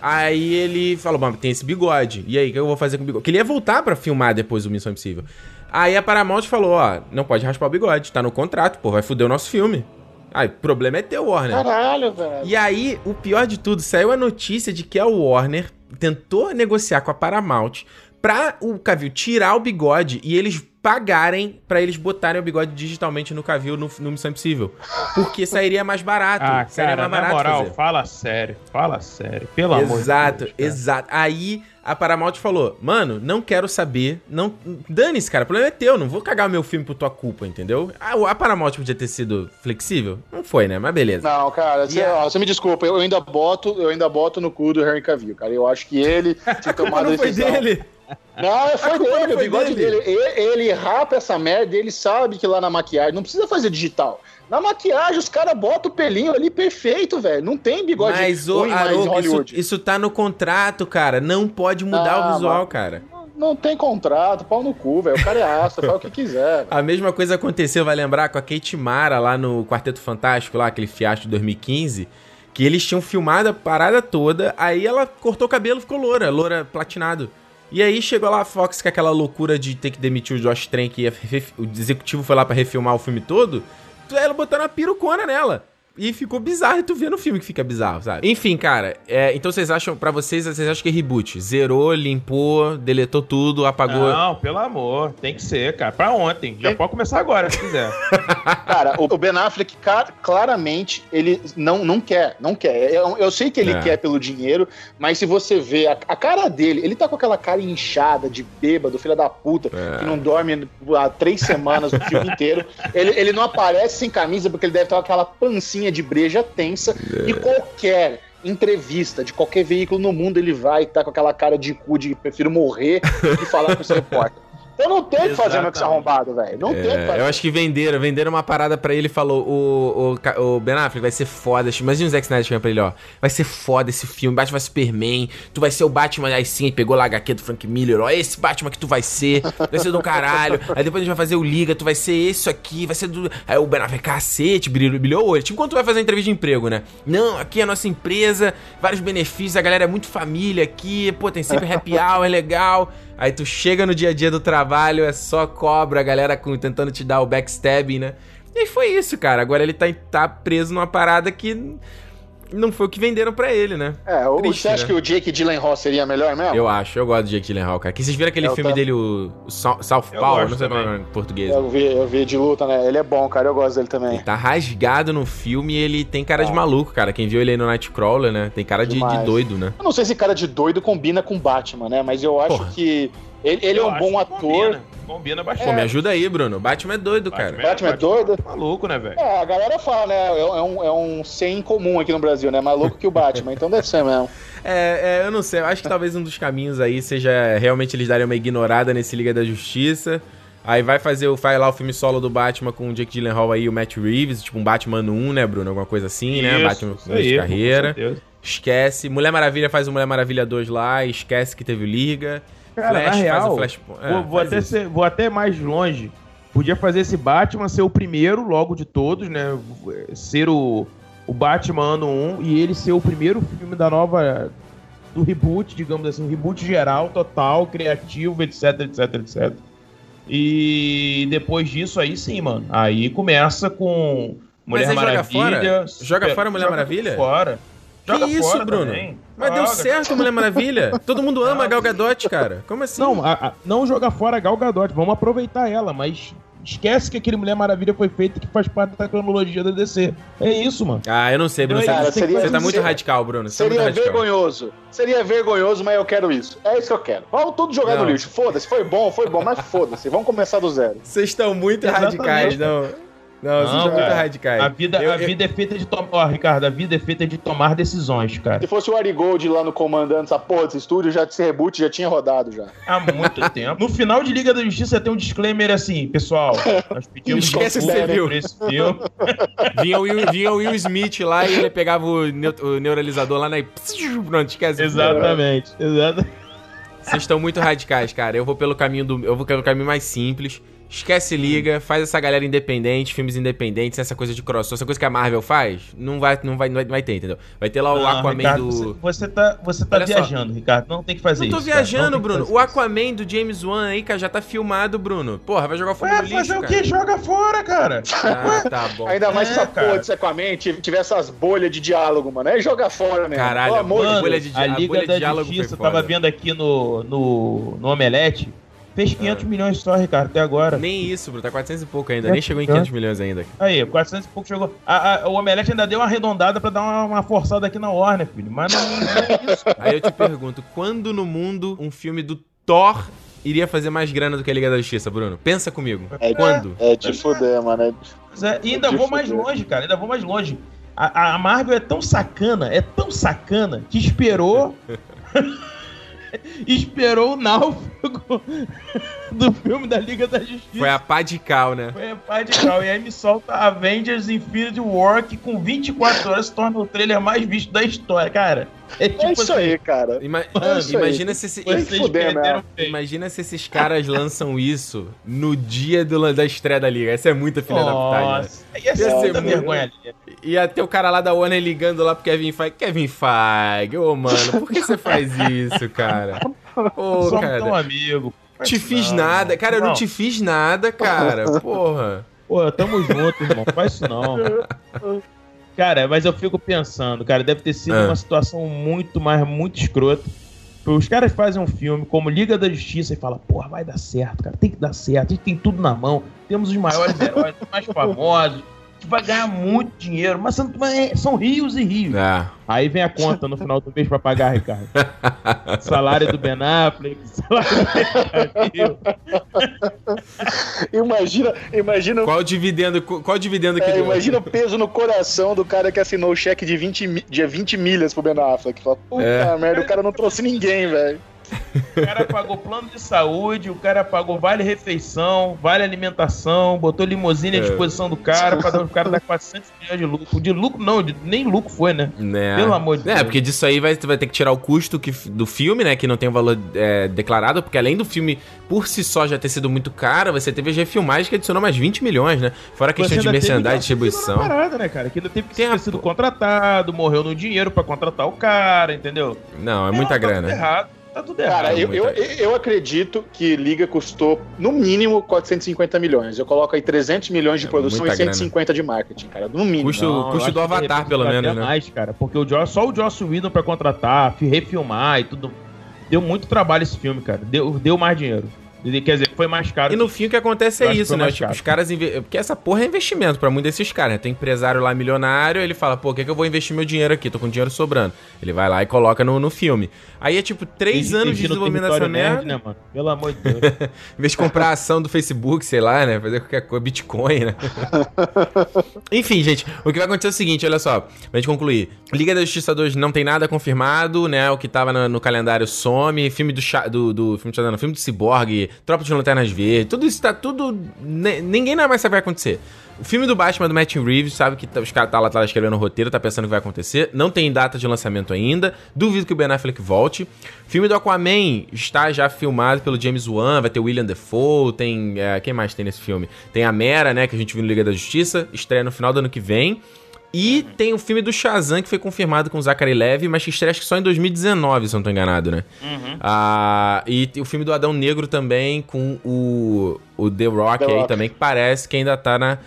Aí ele falou, mano, tem esse bigode. E aí, o que eu vou fazer com o bigode? Que ele ia voltar pra filmar depois do Missão Impossível. Aí a Paramount falou, ó, não pode raspar o bigode, tá no contrato, pô, vai foder o nosso filme. Aí, o problema é teu, Warner. Caralho, velho. E aí, o pior de tudo, saiu a notícia de que a Warner tentou negociar com a Paramount pra o Cavill tirar o bigode e eles pagarem pra eles botarem o bigode digitalmente no Cavill no, no Missão Impossível. Porque sairia mais barato. Ah, sairia cara, mais na barato moral, fazer. fala sério. Fala sério. Pelo amor Exato, de Deus. cara. exato. Aí a Paramount falou: Mano, não quero saber. Não, dane-se, cara. O problema é teu. Não vou cagar o meu filme por tua culpa, entendeu? A, a Paramount podia ter sido flexível? Não foi, né? Mas beleza. Não, cara, você, a- ó, você me desculpa, eu ainda boto, eu ainda boto no cu do Henry Cavill, cara. Eu acho que ele tinha tomado a não foi dele. Não, foi culpa não dele, o foi bigode dele. dele. Ele, ele rapa essa merda, ele sabe que lá na maquiagem não precisa fazer digital. Na maquiagem, os caras botam o pelinho ali perfeito, velho. Não tem bigode Mas, ô, Aroco, isso, Hollywood. isso tá no contrato, cara. Não pode mudar Ah, o visual, mas- cara. Não tem contrato, pau no cu, velho. O cara é astro, faz o que quiser. velho. A mesma coisa aconteceu, vai lembrar, com a Kate Mara lá no Quarteto Fantástico, lá, aquele fiasco de 2015. Que eles tinham filmado a parada toda, aí ela cortou o cabelo e ficou loura, loura platinado. E aí chegou lá a Fox com aquela loucura de ter que demitir o Josh Trank e o executivo foi lá para refilmar o filme todo. Ela botaram uma pirucona nela. E ficou bizarro e tu vê no filme que fica bizarro, sabe? Enfim, cara, é, então vocês acham, para vocês, vocês acham que é reboot? Zerou, limpou, deletou tudo, apagou. Não, pelo amor, tem que ser, cara. Pra ontem. Já pode começar agora, se quiser. cara, o Ben Affleck, claramente, ele não, não quer, não quer. Eu, eu sei que ele é. quer pelo dinheiro, mas se você vê a, a, cara dele, ele tá com aquela cara inchada, de bêbado, filha da puta, é. que não dorme há três semanas o filme inteiro. Ele, ele não aparece sem camisa porque ele deve estar com aquela pancinha de breja tensa é. e qualquer entrevista de qualquer veículo no mundo ele vai estar tá com aquela cara de cu de prefiro morrer e falar com o repórter. Então não tem que fazer Max arrombado, velho. Não é, tem que fazer. Eu acho que venderam, venderam uma parada pra ele e falou: o, o, o Ben Affleck vai ser foda. Imagina o Zack Snyder chegando pra ele, ó. Vai ser foda esse filme, Batman Superman. Tu vai ser o Batman, aí sim, pegou lá a HQ do Frank Miller, ó. Esse Batman que tu vai ser, vai ser do caralho. Aí depois a gente vai fazer o Liga, tu vai ser isso aqui, vai ser do. Aí o Ben Affleck, cacete, brilhou, brilhou o olho. Tipo quando tu vai fazer uma entrevista de emprego, né? Não, aqui é a nossa empresa, vários benefícios, a galera é muito família aqui, pô, tem sempre happy hour, é legal. Aí tu chega no dia a dia do trabalho, é só cobra, a galera com, tentando te dar o backstabbing, né? E foi isso, cara. Agora ele tá, tá preso numa parada que não foi o que venderam para ele, né? É, Triste, você acha né? que o Jake Gyllenhaal seria melhor mesmo? Eu acho, eu gosto do Jake Gyllenhaal, cara. Que vocês viram aquele eu filme dele, o, o South Power, não sei é em português. Eu vi, eu vi de luta, né? Ele é bom, cara, eu gosto dele também. Ele tá rasgado no filme e ele tem cara ah. de maluco, cara. Quem viu ele aí no Nightcrawler, né? Tem cara de, de, doido, né? Eu não sei se cara de doido combina com Batman, né? Mas eu acho Porra. que ele, ele é um bom ator. Combina. Combina bastante. Pô, me ajuda aí, Bruno. Batman é doido, Batman cara. É, Batman, é doido? É maluco, né, velho? É, a galera fala, né? É, é um, é um sem comum aqui no Brasil, né? Mais que o Batman, então deve ser mesmo. É, é, eu não sei. Eu acho que talvez um dos caminhos aí seja realmente eles darem uma ignorada nesse Liga da Justiça. Aí vai fazer o, vai lá o filme solo do Batman com o Jake Gyllenhaal aí, o Matt Reeves, tipo um Batman 1, né, Bruno? Alguma coisa assim, né? isso, né? Batman de carreira. Esquece. Mulher Maravilha faz o Mulher Maravilha 2 lá, esquece que teve Liga. Cara, Flash, na real, Flash... É, vou, vou até ser, vou até mais longe. Podia fazer esse Batman ser o primeiro logo de todos, né? Ser o, o Batman ano 1 e ele ser o primeiro filme da nova. do reboot, digamos assim, um reboot geral, total, criativo, etc, etc, etc. E depois disso aí sim, mano. Aí começa com Mulher Maravilha. Joga fora? Joga fora Mulher Maravilha? Fora. Joga que isso, Bruno? Também. Mas deu certo, Mulher Maravilha. Todo mundo ama a Gal Gadot, cara. Como assim? Não, a, a, não joga fora a Gal Gadot. Vamos aproveitar ela, mas esquece que aquele Mulher Maravilha foi feito que faz parte da cronologia da DC. É isso, mano. Ah, eu não sei, Bruno. Cara, você, seria, você tá muito seria, radical, Bruno. Você tá seria tá vergonhoso. Seria vergonhoso, mas eu quero isso. É isso que eu quero. Vamos tudo jogar não. no lixo. Foda-se, foi bom, foi bom, mas foda-se. Vamos começar do zero. Vocês estão muito Exatamente, radicais, não. Não, não são muito radicais. A vida, eu, a vida é feita de tomar. Ó, Ricardo, a vida é feita de tomar decisões, cara. Se fosse o Ari Gold lá no comandando essa porra desse estúdio, já esse reboot já tinha rodado já. Há muito tempo. No final de Liga da Justiça tem um disclaimer assim, pessoal. Nós pedimos Esquece que viu. esse filme. vinha, o Will, vinha o Will Smith lá e ele pegava o, o neuralizador lá na. Pronto, esquece. Exatamente, exatamente. Vocês estão muito radicais, cara. Eu vou pelo caminho do. Eu vou pelo caminho mais simples. Esquece liga, faz essa galera independente, filmes independentes, essa coisa de crossover, essa coisa que a Marvel faz, não vai, não vai, não vai, vai ter, entendeu? Vai ter lá o Aquaman Ricardo, do. Você, você tá, você tá viajando, só. Ricardo. Não tem que fazer isso. Não tô viajando, Bruno. O Aquaman do James Wan aí, cara, já tá filmado, Bruno. Porra, vai jogar fogo no lixo. fazer o quê? Joga fora, cara. Ah, tá bom. Ainda mais é, se essa cara. porra desse Aquaman tiver essas bolhas de diálogo, mano. Aí joga fora, né? Caralho, amor mano, bolha de, a, a Liga bolha da de diálogo Justiça, tava vendo aqui no, no, no Omelete. Fez 500 ah. milhões só, Ricardo, até agora. Nem isso, Bruno. Tá 400 e pouco ainda. É, Nem chegou em 500 é. milhões ainda. Aí, 400 e pouco chegou. A, a, o Omelete ainda deu uma arredondada pra dar uma, uma forçada aqui na Warner, filho. Mas não, não é isso. Aí eu te pergunto, quando no mundo um filme do Thor iria fazer mais grana do que a Liga da Justiça, Bruno? Pensa comigo. É, Quando? É de fuder, mano. É de... É, e ainda vou fuder. mais longe, cara. Ainda vou mais longe. A, a Marvel é tão sacana, é tão sacana, que esperou. esperou o náufrago do filme da Liga da Justiça. Foi a pá de cal, né? Foi a pá de cal. E aí me solta Avengers Infinity War, que com 24 horas se torna o trailer mais visto da história, cara. É, é tipo é isso assim, aí, cara. Ima é isso imagina, aí. Se esse... fuder, imagina se esses caras lançam isso no dia do, da estreia da Liga. Essa é muita filha Nossa. da putagem. Ia ser muita vergonha ali. Ia ter o cara lá da Warner ligando lá pro Kevin Feige. Kevin Feige, ô mano, por que você faz isso, cara? Ô, Somos cara. tão amigo. Te fiz nada. Cara, eu não te fiz nada, cara. Porra. Pô, tamo junto, irmão. Faz isso não. Cara, mas eu fico pensando, cara, deve ter sido Ah. uma situação muito, mas muito escrota. Os caras fazem um filme como Liga da Justiça e falam, porra, vai dar certo, cara, tem que dar certo, a gente tem tudo na mão, temos os maiores heróis, os mais famosos, gente vai ganhar muito dinheiro, mas são, é- são rios e rios. Ah. Aí vem a conta no final do mês pra pagar, Ricardo. Salário do Ben Affleck, salário do Imagina, imagina, Qual o dividendo, qual o dividendo que é, deu? imagina o peso no coração do cara que assinou o cheque de 20, mi- de 20 milhas pro Ben Affleck. Fala, puta É. merda, o cara não trouxe ninguém, velho. O cara pagou plano de saúde, o cara pagou vale refeição, vale alimentação, botou limusine à É. disposição do cara pra dar- o cara dar 400 milhões de lucro. De lucro não, de- nem lucro foi, né? Né? Pelo amor de É, Deus. porque disso aí vai, vai ter que tirar o custo que, do filme, né? Que não tem o valor é, declarado, porque além do filme por si só já ter sido muito caro, você teve as refilmagens que adicionou mais 20 milhões, né? Fora a questão de merchandising, distribuição. Parada, né, cara? Que ainda teve que Tem ter a- sido contratado, morreu no dinheiro pra contratar o cara, entendeu? Não, é muita Tá grana. errado. Tá tudo errado. Cara, eu, eu, eu acredito que Liga custou no mínimo 450 milhões. Eu coloco aí 300 milhões de É produção e muita 150 de marketing, cara. No mínimo. Custo- Não, custo do Avatar, repente pelo menos, né? mais, cara. Porque o Joss, só o Joss Whedon pra contratar, fi- refilmar e tudo. Deu muito trabalho esse filme, cara. Deu, deu mais dinheiro. Ele- Quer dizer, foi mais caro. E no fim o que acontece é isso, né? Tipo, os caras. inve- Porque essa porra é investimento pra muitos desses caras, né? Tem empresário lá milionário, ele fala, pô, o que, é que eu vou investir meu dinheiro aqui? Tô com dinheiro sobrando. Ele vai lá e coloca no, no filme. Aí é tipo três anos de desenvolvimento dessa merda. nerd, né, mano? Pelo amor de Deus. Em vez de comprar a ação do Facebook, sei lá, né? Fazer qualquer coisa, Bitcoin, né? Enfim, gente, o que vai acontecer é o seguinte, olha só, pra gente concluir. Liga da Justiça 2 não tem nada confirmado, né? O que tava no, no calendário some, filme do, do, do filme, do Shazam, não, Tropa de Lanternas Verdes, tudo isso tá tudo... ninguém mais sabe o que vai acontecer. O filme do Batman do Matt Reeves, sabe que tá- os caras tá lá tá escrevendo o roteiro, tá pensando o que vai acontecer. Não tem data de lançamento ainda. Duvido que o Ben Affleck volte. Filme do Aquaman está já filmado pelo James Wan, vai ter o William Defoe, tem... é, quem mais tem nesse filme? Tem a Mera, né, que a gente viu no Liga da Justiça, estreia no final do ano que vem. E tem o filme do Shazam, que foi confirmado com o Zachary Levi, mas que estreia acho que só em 2019, se eu não tô enganado, né? Ah, e tem o filme do Adão Negro também, com o, o The Rock The aí Rock. também, que parece que ainda tá na,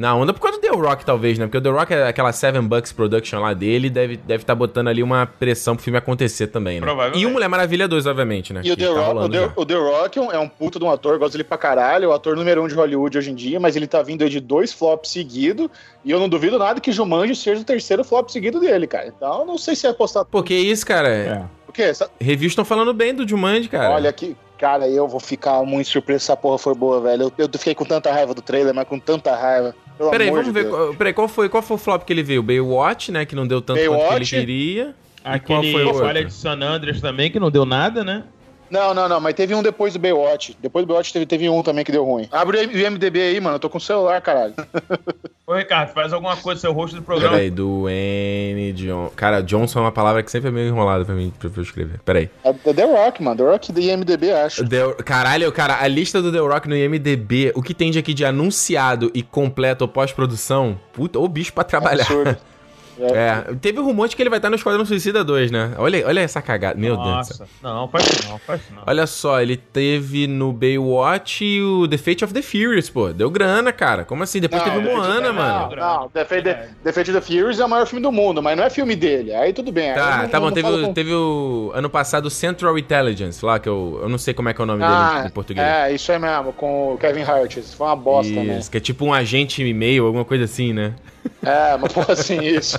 na onda. Por causa do The Rock, talvez, né? Porque o The Rock é aquela Seven Bucks Production lá dele, deve estar deve tá botando ali uma pressão pro filme acontecer também, né? Provavelmente. E o Mulher Maravilha 2, obviamente, né? E o The, tá Rock, o, The, o The Rock é um- é puta de um ator, gosto dele pra caralho, é o ator número um de Hollywood hoje em dia, mas ele tá vindo aí de dois flops seguidos, e eu não duvido nada que Jumanji seja o terceiro flop seguido dele, cara. Então, eu não sei se é apostar... Pô, que isso, cara? É. O quê? Essa- Reviews estão falando bem do Jumanji, cara. Olha que... Cara, eu vou ficar muito surpreso se essa porra for boa, velho. Eu, eu fiquei com tanta raiva do trailer, mas com tanta raiva. Pelo Peraí, amor vamos de ver. Deus. qual- Peraí, qual foi, qual foi o flop que ele veio? Baywatch, né? Que não deu tanto quanto que ele Baywatch. queria. E qual Aquele foi o? Falha de San Andreas também, que não deu nada, né? Não, não, não, mas teve um depois do Baywatch. Depois do Baywatch teve, teve um também que deu ruim. Abre o IMDB aí, mano. Eu tô com o celular, caralho. Ô, Ricardo, faz alguma coisa, seu rosto do programa. Peraí, do N. John. Cara, Johnson é uma palavra que sempre é meio enrolada pra mim pra eu escrever. Peraí. É The Rock, mano. The Rock do IMDB, acho. The- Caralho, cara, a lista do The Rock no IMDB, o que tem de aqui de anunciado e completo ou pós-produção, puta, o bicho pra trabalhar. Absurdo. É, teve rumor de que ele vai estar no Esquadrão Suicida 2, né? Olha, olha essa cagada, meu Deus. Nossa, não, faz não, faz não. Olha só, ele teve no Baywatch e o The Fate of the Furious, pô. Deu grana, cara. Como assim? Depois Não, teve o Moana, of- mano. Não, não. The Fate, The Fate of the Furious é o maior filme do mundo, mas não é filme dele. Aí tudo bem. Tá, não- tá bom. não Teve, com- teve o ano passado o Central Intelligence, lá que eu, eu não sei como é que é o nome Ah, dele em português. É, isso aí mesmo, com o Kevin Hart. Isso foi uma bosta. Isso, que é tipo um agente e meio, alguma coisa assim, né? É, mas pô, assim, isso.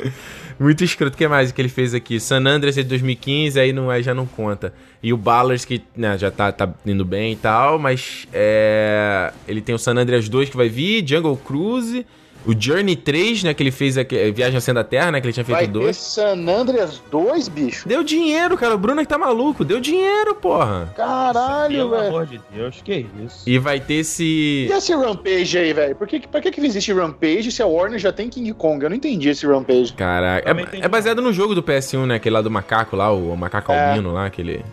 Muito escroto. O que mais que ele fez aqui? San Andreas é de 2015, aí, não, aí já não conta. E o Ballers, que né, já tá, tá indo bem e tal, mas é, ele tem o San Andreas 2 que vai vir, Jungle Cruise, o Journey 3, né, que ele fez aqui, é, Viagem ao Centro da Terra, né, que ele tinha feito Vai ter dois. San Andreas 2, bicho. Deu dinheiro, cara. O Bruno é que tá maluco. Deu dinheiro, porra. Caralho, Pelo velho. amor de Deus, que isso. E vai ter esse... E esse Rampage aí, velho? Por que, pra que, que existe Rampage se a Warner já tem King Kong? Eu não entendi esse Rampage. Caraca. É, é baseado no jogo do PS1, né? Aquele lá do macaco lá, o macaco É. albino lá, aquele...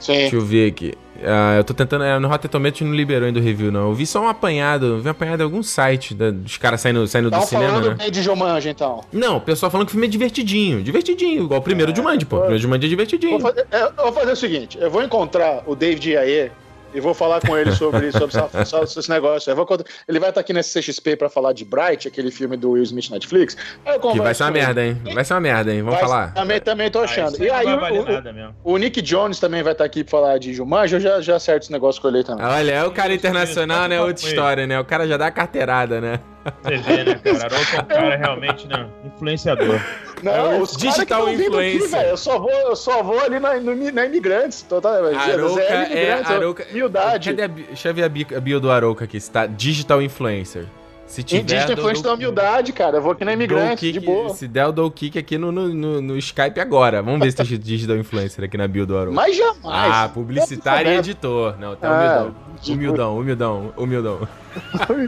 Sim. Deixa eu ver aqui. Ah, eu tô tentando. É, no Rotten Tomatoes não liberou ainda o review, não. Eu vi só um apanhado. Vi um apanhado em algum site da- dos caras saindo, saindo do cinema, falando né? bem de Jumanji, então. Não, o pessoal falando que o filme é divertidinho. Divertidinho, igual o primeiro Jumanji, pô. O primeiro Jumanji é divertidinho. Vou fazer, é, eu vou fazer o seguinte: eu vou encontrar o David Ayer e vou falar com ele sobre, sobre, sobre esse negócio. Eu vou contar- ele vai estar aqui nesse CXP pra falar de Bright, aquele filme do Will Smith na Netflix. Aí eu Que vai ser uma merda, hein? Vai ser uma merda, hein? Vamos Vai- falar. Também, também tô Ah, achando. isso e aí, o, nada mesmo. o, o Nick Jones também vai estar aqui pra falar de Jumanji. Eu já, já acerto esse negócio com ele também. Olha, é o cara internacional, né? Pode Outra história, né? O cara já dá a carteirada, né? Você vê, né, cara? Arouca é um cara realmente, né? Influenciador. Não, É os digital influencer. Aqui, eu só vou, eu só vou ali na, no- na Imigrantes. Tô, tá, Arouca Zé é. Imigrantes, Arouca... Humildade. Cadê a, deixa eu ver a bi- a bio do Arouca aqui, se tá digital influencer. Se tiver. Indígena dou- influência da humildade, cara. Eu vou aqui na dou Imigrantes, kick- de boa. Se der, eu dou o kick aqui no, no, no- no Skype agora. Vamos ver se tem digital influencer aqui na bio do Arouca. Mas jamais. Ah, publicitário e editor. Não, tá Ah, humildão. Humildão, humildão, humildão.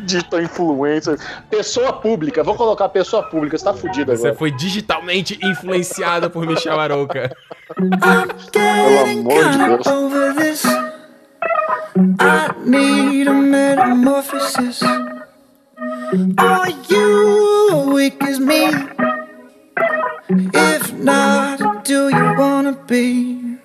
Digital influencer. Pessoa pública. Vou colocar pessoa pública. Você tá fudido Você agora. foi digitalmente influenciado por Michel Arouca. Pelo amor de Deus. over this. I need a metamorphosis. Are you weak as me? If not, do you wanna be?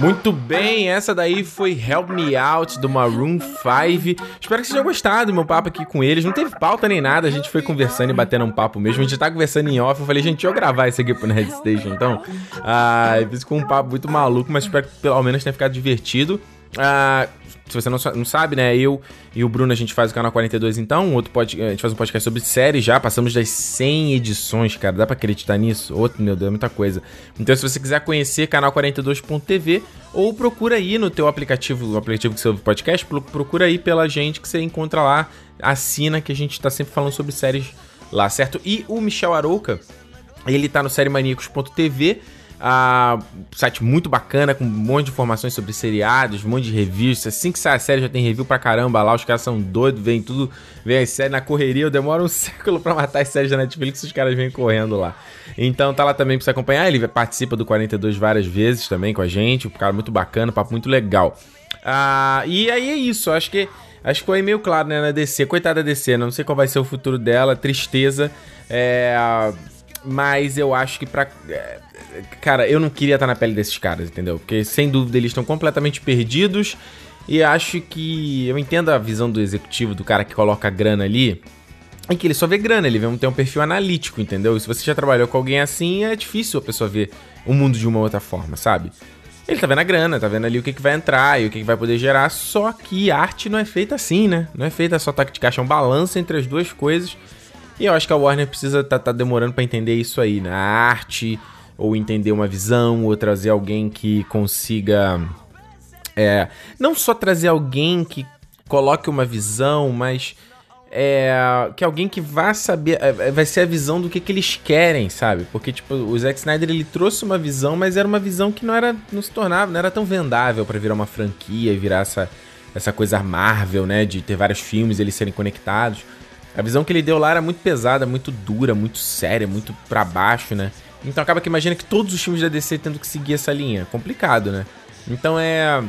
Muito bem, essa daí foi Help Me Out do Maroon 5. Espero que vocês tenham gostado do meu papo aqui com eles. Não teve pauta nem nada, a gente foi conversando e batendo um papo mesmo. A gente tá conversando em off. Eu falei, gente, deixa eu gravar isso aqui pro Nerd Station então. Ah, fiz com um papo muito maluco, mas espero que pelo menos tenha ficado divertido. Ah, se você não, não sabe, né? Eu e o Bruno a gente faz o canal 42 então, outro pod, a gente faz um podcast sobre séries já, passamos das 100 edições, cara. Dá pra acreditar nisso? Outro, meu Deus, é muita coisa. Então, se você quiser conhecer canal42.tv ou procura aí no teu aplicativo, no aplicativo que você ouve podcast, pro- procura aí pela gente que você encontra lá, assina que a gente tá sempre falando sobre séries lá, certo? E o Michel Arouca, ele tá no sériemaníacos.tv Ah, site muito bacana, com um monte de informações sobre seriados, um monte de reviews. Assim que sai a série, já tem review pra caramba lá. Os caras são doidos, vem tudo, vem as séries na correria. Eu demoro um século pra matar as séries da Netflix, os caras vêm correndo lá. Então tá lá também pra você acompanhar. Ele participa do 42 várias vezes também com a gente. Um cara muito bacana, papo muito legal. Ah, e aí é isso, acho que. Acho que foi meio claro, né, na DC. Coitada da DC, não sei qual vai ser o futuro dela, tristeza. É, mas eu acho que pra. é, Cara, eu não queria estar na pele desses caras, entendeu? Porque sem dúvida eles estão completamente perdidos. E acho que. Eu entendo a visão do executivo, do cara que coloca a grana ali. É que ele só vê grana, ele vê- tem um perfil analítico, entendeu? E se você já trabalhou com alguém assim, é difícil a pessoa ver o mundo de uma outra forma, sabe? Ele tá vendo a grana, tá vendo ali o que, que vai entrar e o que, que vai poder gerar, só que arte não é feita assim, né? Não é feita só taque de caixa, é um balanço entre as duas coisas. E eu acho que a Warner precisa tá, tá demorando pra entender isso aí, né? A arte, ou entender uma visão, ou trazer alguém que consiga. É, não só trazer alguém que coloque uma visão, mas é, que alguém que vá saber, é, vai ser a visão do que, que eles querem, sabe? Porque, tipo, o Zack Snyder, ele trouxe uma visão, mas era uma visão que não era, não se tornava, não era tão vendável pra virar uma franquia e virar essa, essa coisa Marvel, né? De ter vários filmes eles serem conectados. A visão que ele deu lá era muito pesada, muito dura, muito séria, muito pra baixo, né? Então acaba que imagina que todos os filmes da DC tendo que seguir essa linha. Complicado, né? Então é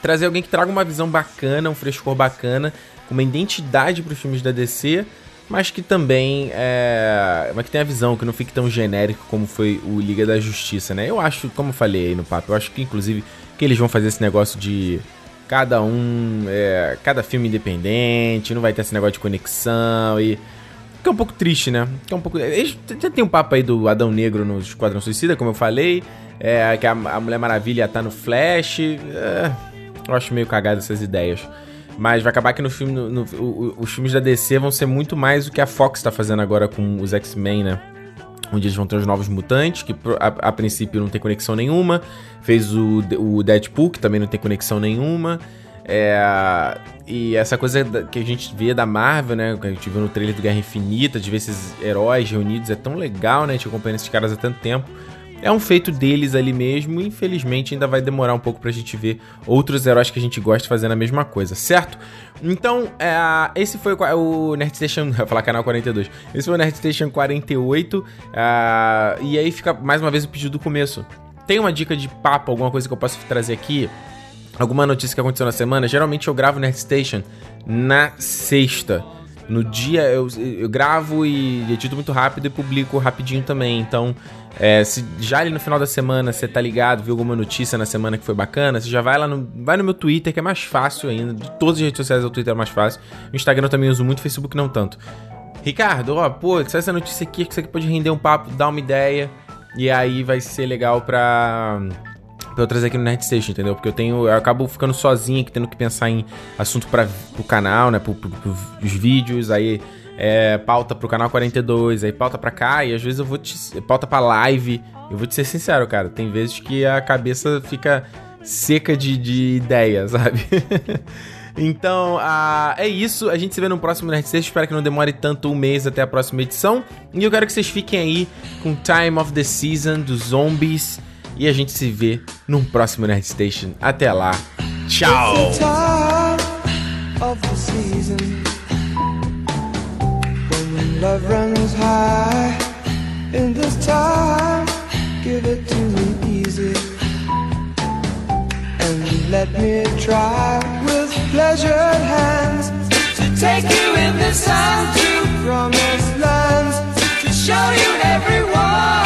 trazer alguém que traga uma visão bacana, um frescor bacana, com uma identidade para os filmes da DC, mas que também é, mas que tenha visão, que não fique tão genérico como foi o Liga da Justiça, né? Eu acho, como eu falei aí no papo, eu acho que inclusive que eles vão fazer esse negócio de cada um, é, cada filme independente, não vai ter esse negócio de conexão e que é um pouco triste, né? Que é um pouco. Já tem um papo aí do Adão Negro no Esquadrão Suicida, como eu falei. É, que a, a Mulher Maravilha tá no Flash. É, eu acho meio cagado essas ideias. Mas vai acabar que no filme. no- no- o- os filmes da DC vão ser muito mais o que a Fox tá fazendo agora com os X-Men, né? Onde eles vão ter os novos mutantes, que a, a princípio não tem conexão nenhuma. Fez o, o Deadpool, que também não tem conexão nenhuma. É, e essa coisa que a gente vê da Marvel, né? Que a gente viu no trailer do Guerra Infinita, de ver esses heróis reunidos, é tão legal, né? A gente acompanha esses caras há tanto tempo. É um feito deles ali mesmo, infelizmente ainda vai demorar um pouco pra gente ver outros heróis que a gente gosta fazendo a mesma coisa, certo? Então, é, esse foi o qua- o Nerd Station, falar canal 42. Esse foi o Nerd Station 48, ah, e aí fica mais uma vez o pedido do começo. Tem uma dica de papo, alguma coisa que eu posso trazer aqui? alguma notícia que aconteceu na semana, geralmente eu gravo Nerd Station na sexta. No dia eu, eu gravo e edito muito rápido e publico rapidinho também. Então, é, se já ali no final da semana você tá ligado, viu alguma notícia na semana que foi bacana, você já vai lá no, vai no meu Twitter, que é mais fácil ainda. De todas as redes sociais, o Twitter é mais fácil. No Instagram eu também uso muito, Facebook não tanto. Ricardo, ó, pô, se essa notícia aqui, que isso aqui pode render um papo, dar uma ideia. E aí vai ser legal pra pra eu trazer aqui no Nerd Station, entendeu? Porque eu tenho. Eu acabo ficando sozinho aqui, tendo que pensar em assunto para pro canal, né? Pro, pro, vídeos, aí é, pauta pro canal 42, aí pauta pra cá, e às vezes eu vou te. pauta pra live. Eu vou te ser sincero, cara. Tem vezes que a cabeça fica seca de, de ideia, sabe? Então, é isso. A gente se vê no próximo Nerd Station. Espero que não demore tanto um mês até a próxima edição. E eu quero que vocês fiquem aí com Time of the Season dos Zombies. E a gente se vê num próximo Nerd Station. Até lá. Tchau! Love runs high. In this time, give it to me easy and let me try with pleasured hands to take you in the sun to promised lands to show you everyone.